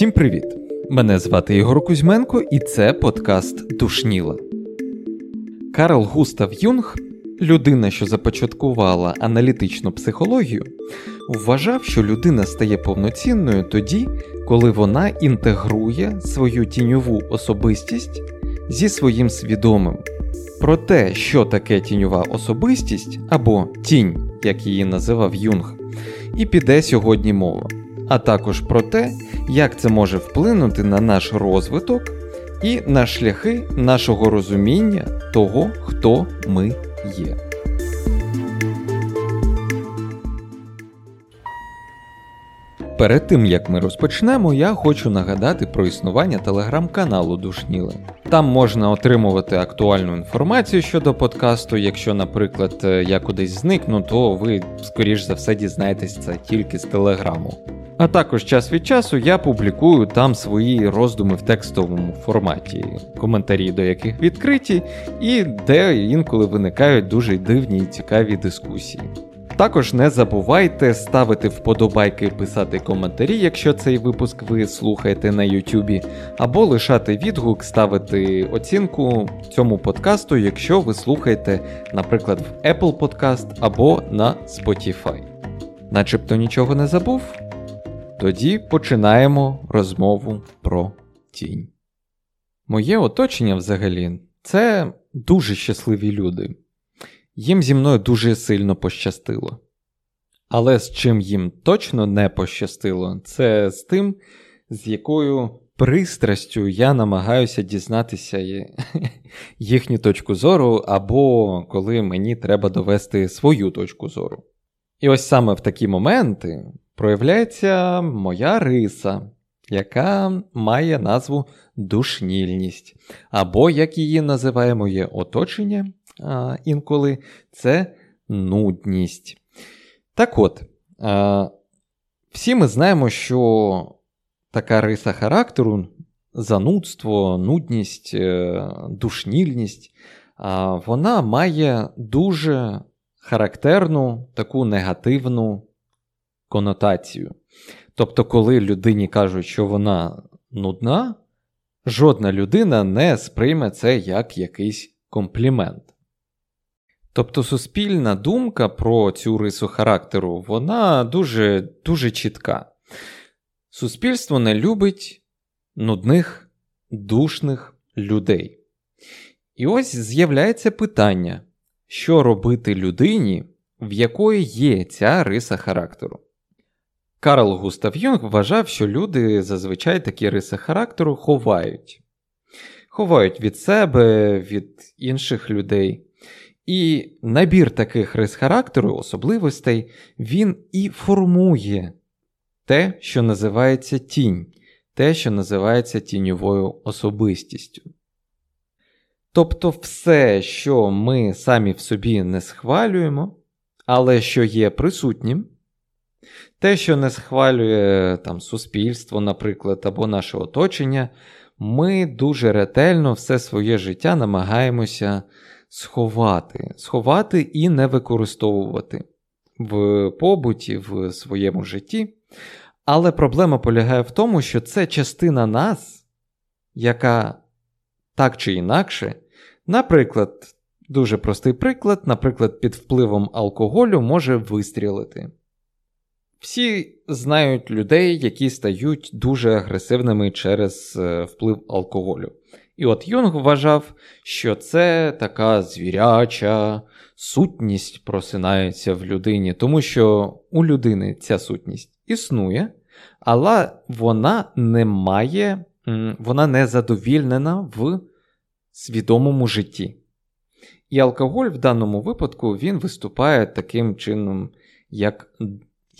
Всім привіт! Мене звати Ігор Кузьменко, і це подкаст Душніла. Карл Густав Юнг, людина, що започаткувала аналітичну психологію, вважав, що людина стає повноцінною тоді, коли вона інтегрує свою тіньову особистість зі своїм свідомим. Про те, що таке тіньова особистість або тінь, як її називав Юнг, і піде сьогодні мова, а також про те, як це може вплинути на наш розвиток і на шляхи нашого розуміння того, хто ми є. Перед тим як ми розпочнемо, я хочу нагадати про існування телеграм-каналу Душніли. Там можна отримувати актуальну інформацію щодо подкасту. Якщо, наприклад, я кудись зникну, то ви, скоріш за все, дізнаєтесь це тільки з телеграму. А також час від часу я публікую там свої роздуми в текстовому форматі, коментарі до яких відкриті, і де інколи виникають дуже дивні і цікаві дискусії. Також не забувайте ставити вподобайки і писати коментарі, якщо цей випуск ви слухаєте на Ютубі, або лишати відгук, ставити оцінку цьому подкасту, якщо ви слухаєте, наприклад, в Apple Podcast або на Spotify. Начебто нічого не забув. Тоді починаємо розмову про тінь. Моє оточення взагалі це дуже щасливі люди. Їм зі мною дуже сильно пощастило. Але з чим їм точно не пощастило, це з тим, з якою пристрастю я намагаюся дізнатися їхню точку зору, або коли мені треба довести свою точку зору. І ось саме в такі моменти проявляється моя риса, яка має назву душнільність, або, як її називає моє оточення а, інколи, це нудність. Так от, а, всі ми знаємо, що така риса характеру, занудство, нудність, е, душнільність, вона має дуже характерну таку негативну конотацію. Тобто, коли людині кажуть, що вона нудна, жодна людина не сприйме це як якийсь комплімент. Тобто суспільна думка про цю рису характеру, вона дуже, дуже чітка. Суспільство не любить нудних, душних людей. І ось з'являється питання, що робити людині, в якої є ця риса характеру. Карл Густав Юнг вважав, що люди зазвичай такі риси характеру ховають. Ховають від себе, від інших людей. І набір таких рис характеру, особливостей, він і формує те, що називається тінь, те, що називається тіньовою особистістю. Тобто все, що ми самі в собі не схвалюємо, але що є присутнім, те, що не схвалює там, суспільство, наприклад, або наше оточення, ми дуже ретельно все своє життя намагаємося сховати, сховати і не використовувати в побуті, в своєму житті. Але проблема полягає в тому, що це частина нас, яка так чи інакше, наприклад, дуже простий приклад, наприклад, під впливом алкоголю може вистрілити. Всі знають людей, які стають дуже агресивними через е, вплив алкоголю. І от Юнг вважав, що це така звіряча сутність просинається в людині, тому що у людини ця сутність існує, але вона не має, вона не задовільнена в свідомому житті. І алкоголь в даному випадку він виступає таким чином, як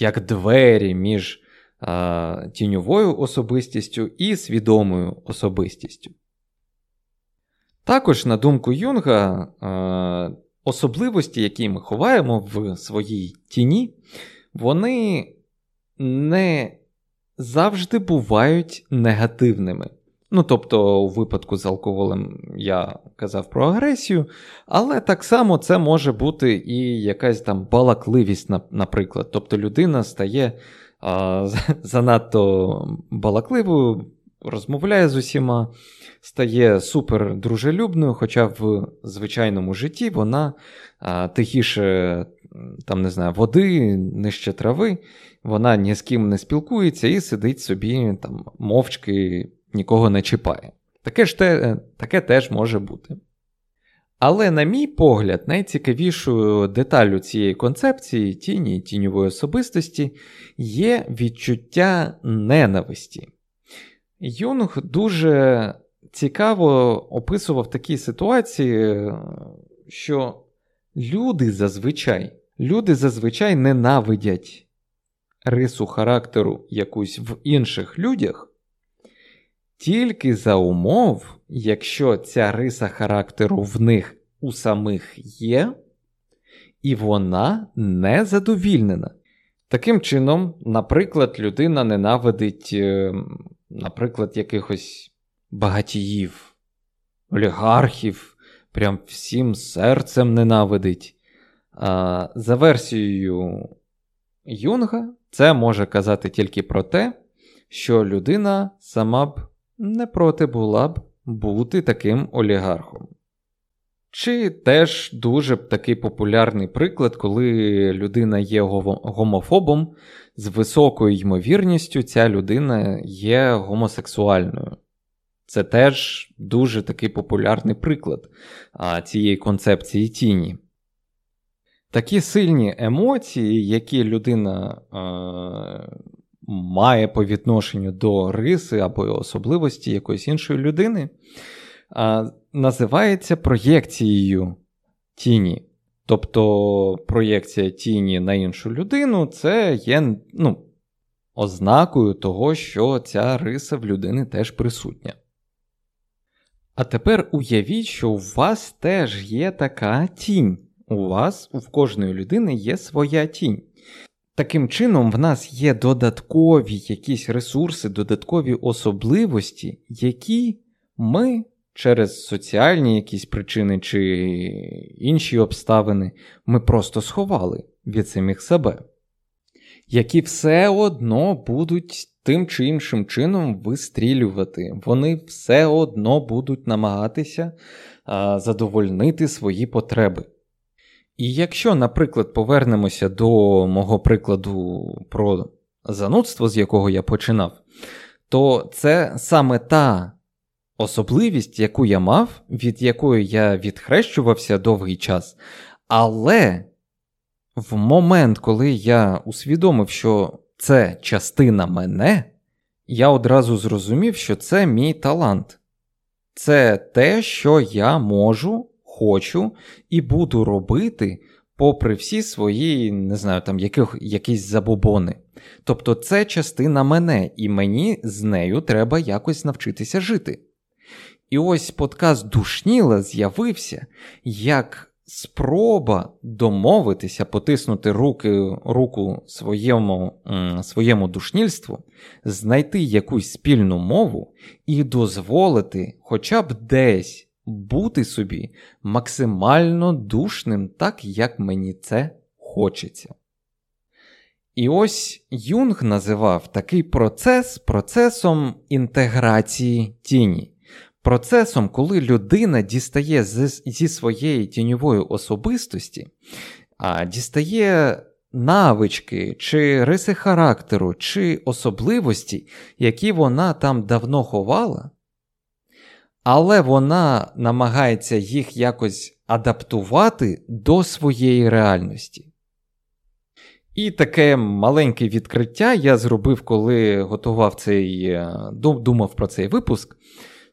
як двері між а, тіньовою особистістю і свідомою особистістю. Також, на думку Юнга, а, особливості, які ми ховаємо в своїй тіні, вони не завжди бувають негативними. Ну, тобто, у випадку з алкоголем я казав про агресію, але так само це може бути і якась там балакливість, наприклад. Тобто людина стає а, занадто балакливою, розмовляє з усіма, стає супер дружелюбною, хоча в звичайному житті вона а, тихіше там, не знаю, води, нижче трави, вона ні з ким не спілкується і сидить собі там мовчки, нікого не чіпає. Таке, ж те, таке теж може бути. Але, на мій погляд, найцікавішою деталю цієї концепції тіні і тіньової особистості є відчуття ненависті. Юнг дуже цікаво описував такі ситуації, що люди зазвичай люди зазвичай ненавидять рису характеру якусь в інших людях. Тільки за умов, якщо ця риса характеру в них у самих є, і вона не задовільнена. Таким чином, наприклад, людина ненавидить, е, наприклад, якихось багатіїв, олігархів, прям всім серцем ненавидить. За версією Юнга, це може казати тільки про те, що людина сама б не проти була б бути таким олігархом. Чи теж дуже такий популярний приклад, коли людина є гомофобом, з високою ймовірністю ця людина є гомосексуальною. Це теж дуже такий популярний приклад цієї концепції тіні. Такі сильні емоції, які людина має по відношенню до риси або особливості якоїсь іншої людини, називається проєкцією тіні. Тобто проєкція тіні на іншу людину це є ну, ознакою того, що ця риса в людини теж присутня. А тепер уявіть, що у вас теж є така тінь. У вас, у кожної людини є своя тінь. Таким чином, в нас є додаткові якісь ресурси, додаткові особливості, які ми через соціальні якісь причини чи інші обставини ми просто сховали від самих себе, які все одно будуть тим чи іншим чином вистрілювати. Вони все одно будуть намагатися а, задовольнити свої потреби. І якщо, наприклад, повернемося до мого прикладу про занудство, з якого я починав, то це саме та особливість, яку я мав, від якої я відхрещувався довгий час. Але в момент, коли я усвідомив, що це частина мене, я одразу зрозумів, що це мій талант. Це те, що я можу хочу і буду робити, попри всі свої, не знаю, там яких, якісь забобони. Тобто це частина мене, і мені з нею треба якось навчитися жити. І ось подкаст Душніла з'явився як спроба домовитися, потиснути руки, руку своєму, своєму душнільству, знайти якусь спільну мову і дозволити хоча б десь бути собі максимально душним, так як мені це хочеться. І ось Юнг називав такий процес процесом інтеграції тіні. Процесом, коли людина дістає зі своєї тіньової особистості, а дістає навички, чи риси характеру, чи особливості, які вона там давно ховала, але вона намагається їх якось адаптувати до своєї реальності. І таке маленьке відкриття я зробив, коли готував цей, е, думав про цей випуск.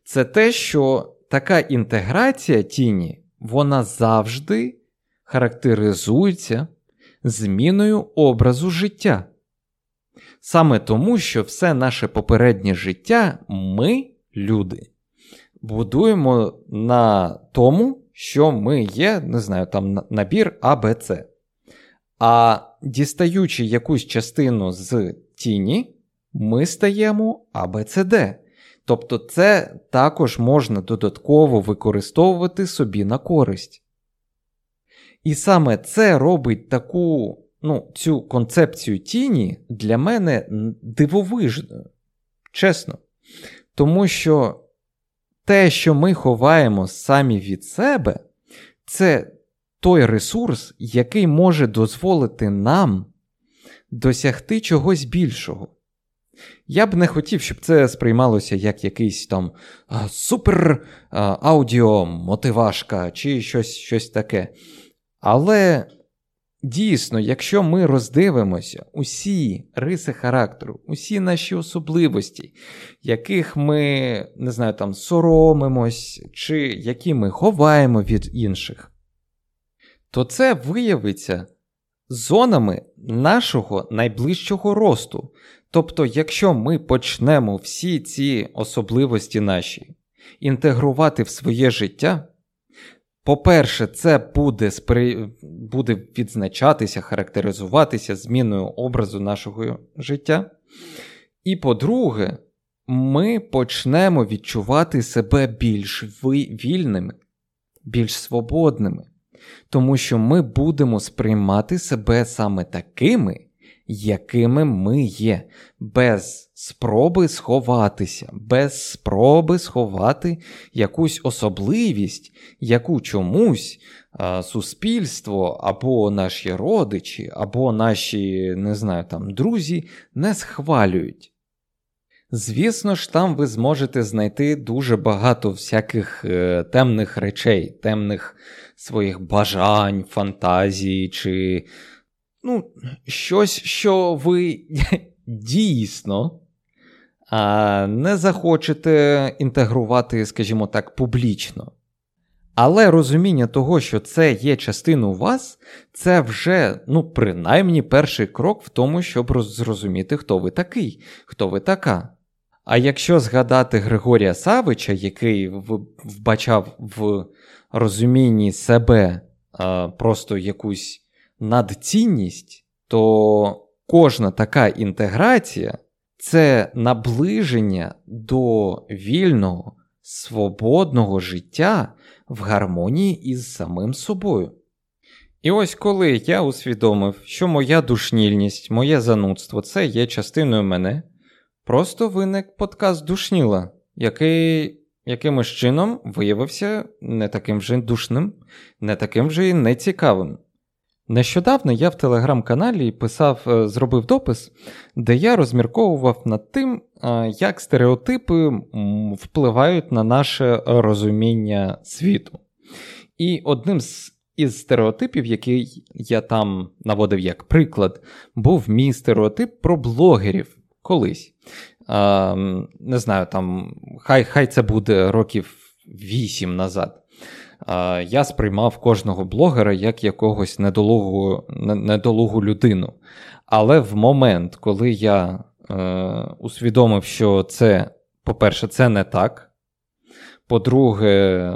Це те, що така інтеграція тіні, вона завжди характеризується зміною образу життя. Саме тому, що все наше попереднє життя ми, люди, будуємо на тому, що ми є, не знаю, там набір А, Б. А дістаючи якусь частину з тіні, ми стаємо А, Б. Тобто, це також можна додатково використовувати собі на користь. І саме це робить таку ну, цю концепцію тіні для мене дивовижною. Чесно. Тому що те, що ми ховаємо самі від себе, це той ресурс, який може дозволити нам досягти чогось більшого. Я б не хотів, щоб це сприймалося як якийсь там супер аудіомотивашка чи щось, щось таке. Але дійсно, якщо ми роздивимося усі риси характеру, усі наші особливості, яких ми не знаю, там соромимось, чи які ми ховаємо від інших, то це виявиться зонами нашого найближчого росту. Тобто, якщо ми почнемо всі ці особливості наші інтегрувати в своє життя, по-перше, це буде спри... буде відзначатися, характеризуватися зміною образу нашого життя. І по-друге, ми почнемо відчувати себе більш вільними, більш свободними, тому що ми будемо сприймати себе саме такими, якими ми є, без спроби сховатися, без спроби сховати якусь особливість, яку чомусь а, суспільство або наші родичі, або наші, не знаю, там, друзі не схвалюють. Звісно ж, там ви зможете знайти дуже багато всяких е, темних речей, темних своїх бажань, фантазій чи ну, щось, що ви дійсно а, не захочете інтегрувати, скажімо так, публічно. Але розуміння того, що це є частиною вас, це вже, ну, принаймні, перший крок в тому, щоб зрозуміти, хто ви такий, хто ви така. А якщо згадати Григорія Савича, який вбачав в розумінні себе а, просто якусь надцінність, то кожна така інтеграція це наближення до вільного, свободного життя в гармонії із самим собою. І ось коли я усвідомив, що моя душнільність, моє занудство це є частиною мене, просто виник подкаст Душніла, який якимось чином виявився не таким вже душним, не таким вже і нецікавим. Нещодавно я в телеграм-каналі писав, е, зробив допис, де я розмірковував над тим, е, як стереотипи впливають на наше розуміння світу. І одним з із стереотипів, який я там наводив як приклад, був мій стереотип про блогерів колись. Не знаю, там хай хай це буде років вісім назад я сприймав кожного блогера як якогось недолугу, недолугу людину. Але в момент, коли я е, усвідомив, що це, по-перше, це не так. По-друге,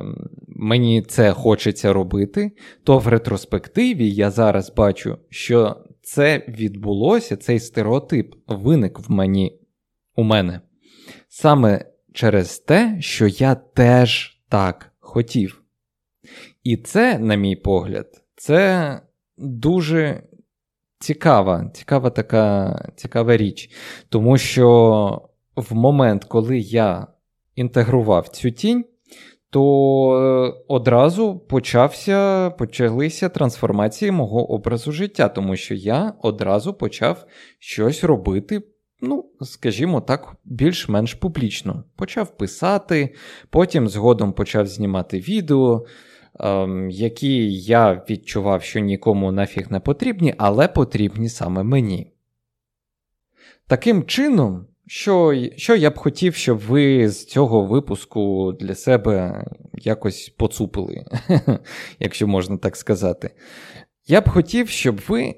мені це хочеться робити, то в ретроспективі я зараз бачу, що це відбулося, цей стереотип виник в мені у мене. Саме через те, що я теж так хотів. І це, на мій погляд, це дуже цікава, цікава така цікава річ. Тому що в момент, коли я інтегрував цю тінь, то одразу почався, почалися трансформації мого образу життя, тому що я одразу почав щось робити. Ну, скажімо так, більш-менш публічно. Почав писати, потім згодом почав знімати відео, які я відчував, що нікому нафіг не потрібні, але потрібні саме мені. Таким чином, що що я б хотів, щоб ви з цього випуску для себе якось поцупили, якщо можна так сказати. Я б хотів, щоб ви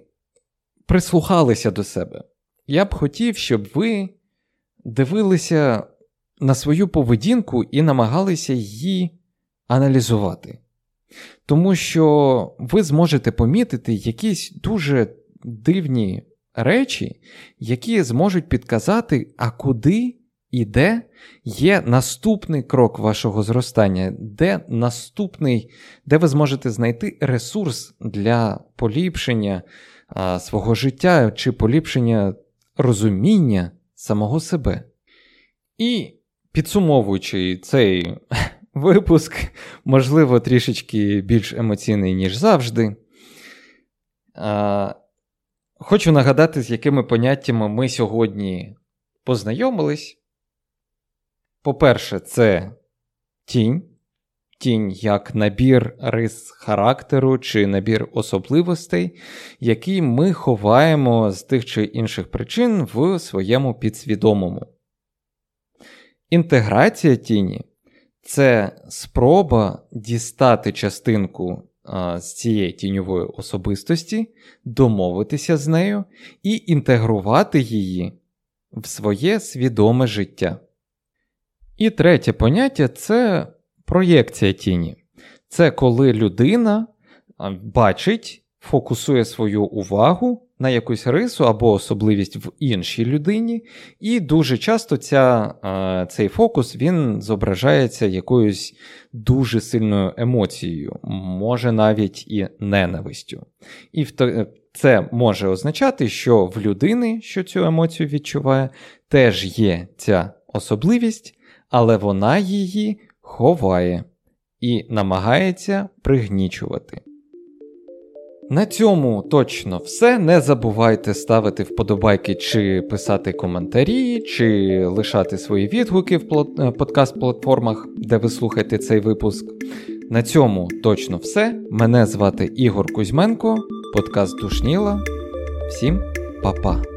прислухалися до себе. Я б хотів, щоб ви дивилися на свою поведінку і намагалися її аналізувати. Тому що ви зможете помітити якісь дуже дивні речі, які зможуть підказати, а куди і де є наступний крок вашого зростання, де наступний, де ви зможете знайти ресурс для поліпшення а, свого життя чи поліпшення розуміння самого себе. І підсумовуючи цей випуск, можливо, трішечки більш емоційний, ніж завжди. Хочу нагадати, з якими поняттями ми сьогодні познайомились. По-перше, це тінь. Тінь як набір рис характеру чи набір особливостей, які ми ховаємо з тих чи інших причин в своєму підсвідомому. Інтеграція тіні це спроба дістати частинку а, з цієї тіньової особистості, домовитися з нею і інтегрувати її в своє свідоме життя. І третє поняття це проєкція тіні. Це коли людина бачить, фокусує свою увагу на якусь рису або особливість в іншій людині, і дуже часто ця, цей фокус він зображається якоюсь дуже сильною емоцією, може навіть і ненавистю. І це може означати, що в людини, що цю емоцію відчуває, теж є ця особливість, але вона її ховає і намагається пригнічувати. На цьому точно все. Не забувайте ставити вподобайки чи писати коментарі, чи лишати свої відгуки в е, подкаст-платформах, де ви слухаєте цей випуск. На цьому точно все. Мене звати Ігор Кузьменко, подкаст Душніла. Всім па-па!